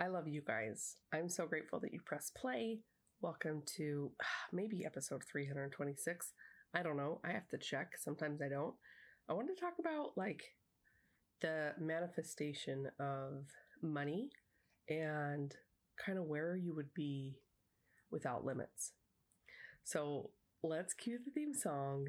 I love you guys. I'm so grateful that you press play. Welcome to maybe episode 326. I don't know. I have to check. Sometimes I don't. I want to talk about like the manifestation of money and kind of where you would be without limits. So let's cue the theme song.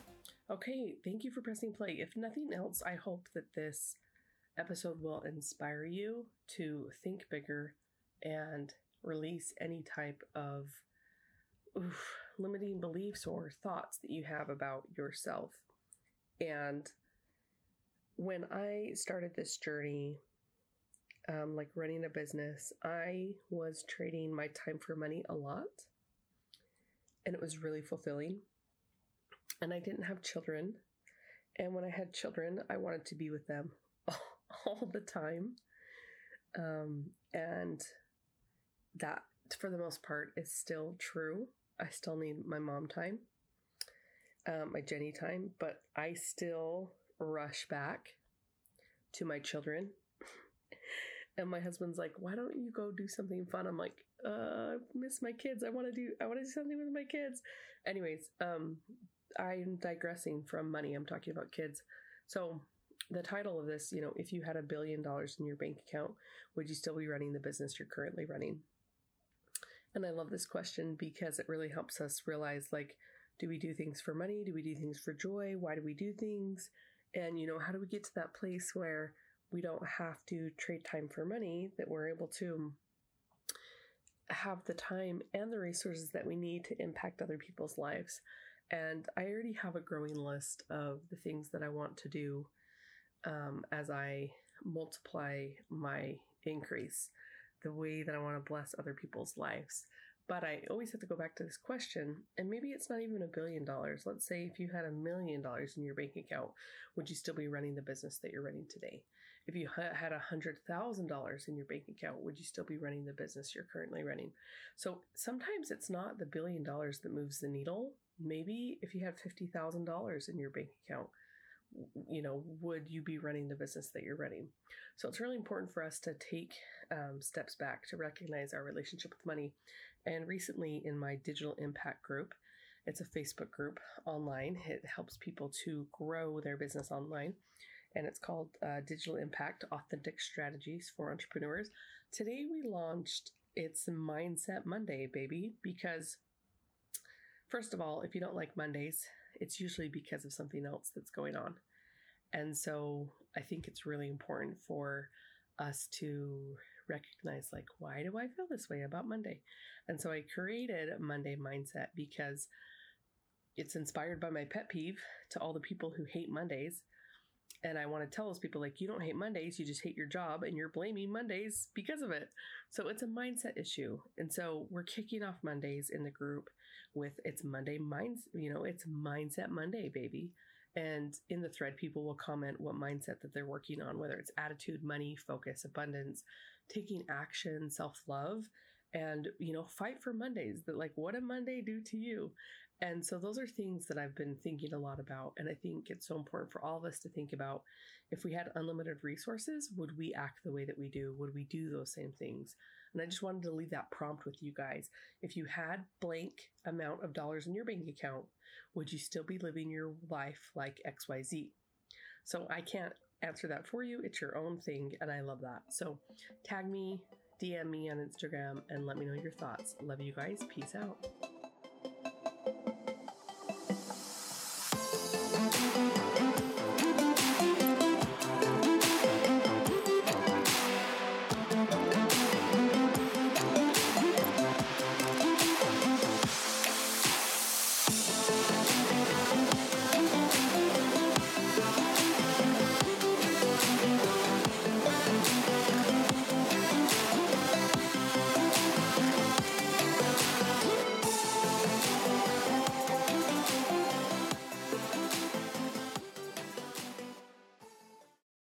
Okay, thank you for pressing play. If nothing else, I hope that this episode will inspire you to think bigger and release any type of oof, limiting beliefs or thoughts that you have about yourself. And when I started this journey, um, like running a business, I was trading my time for money a lot. And it was really fulfilling and I didn't have children. And when I had children, I wanted to be with them all the time. Um, and that, for the most part, is still true. I still need my mom time, um, my Jenny time, but I still rush back to my children. And my husband's like, "Why don't you go do something fun?" I'm like, "Uh, I miss my kids. I want to do. I want to do something with my kids." Anyways, um, I'm digressing from money. I'm talking about kids. So, the title of this, you know, if you had a billion dollars in your bank account, would you still be running the business you're currently running? And I love this question because it really helps us realize like, do we do things for money? Do we do things for joy? Why do we do things? And, you know, how do we get to that place where we don't have to trade time for money, that we're able to have the time and the resources that we need to impact other people's lives? And I already have a growing list of the things that I want to do um, as I multiply my increase, the way that I want to bless other people's lives. But I always have to go back to this question, and maybe it's not even a billion dollars. Let's say if you had a million dollars in your bank account, would you still be running the business that you're running today? If you had a hundred thousand dollars in your bank account, would you still be running the business you're currently running? So sometimes it's not the billion dollars that moves the needle maybe if you had $50,000 in your bank account, you know, would you be running the business that you're running? So it's really important for us to take um, steps back to recognize our relationship with money. And recently, in my digital impact group, it's a Facebook group online. It helps people to grow their business online. And it's called uh, Digital Impact Authentic Strategies for Entrepreneurs. Today, we launched It's Mindset Monday, baby, because First of all, if you don't like Mondays, it's usually because of something else that's going on. And so I think it's really important for us to recognize, like, why do I feel this way about Monday? And so I created Monday Mindset because it's inspired by my pet peeve to all the people who hate Mondays and I want to tell those people, like, you don't hate Mondays, you just hate your job and you're blaming Mondays because of it. So it's a mindset issue. And so we're kicking off Mondays in the group with it's Monday minds, you know, it's Mindset Monday, baby. And in the thread, people will comment what mindset that they're working on, whether it's attitude, money, focus, abundance, taking action, self love and you know fight for mondays that like what did monday do to you. And so those are things that i've been thinking a lot about and i think it's so important for all of us to think about if we had unlimited resources would we act the way that we do? Would we do those same things? And i just wanted to leave that prompt with you guys. If you had blank amount of dollars in your bank account would you still be living your life like xyz so i can't answer that for you. It's your own thing and i love that. So tag me DM me on Instagram and let me know your thoughts. Love you guys. Peace out.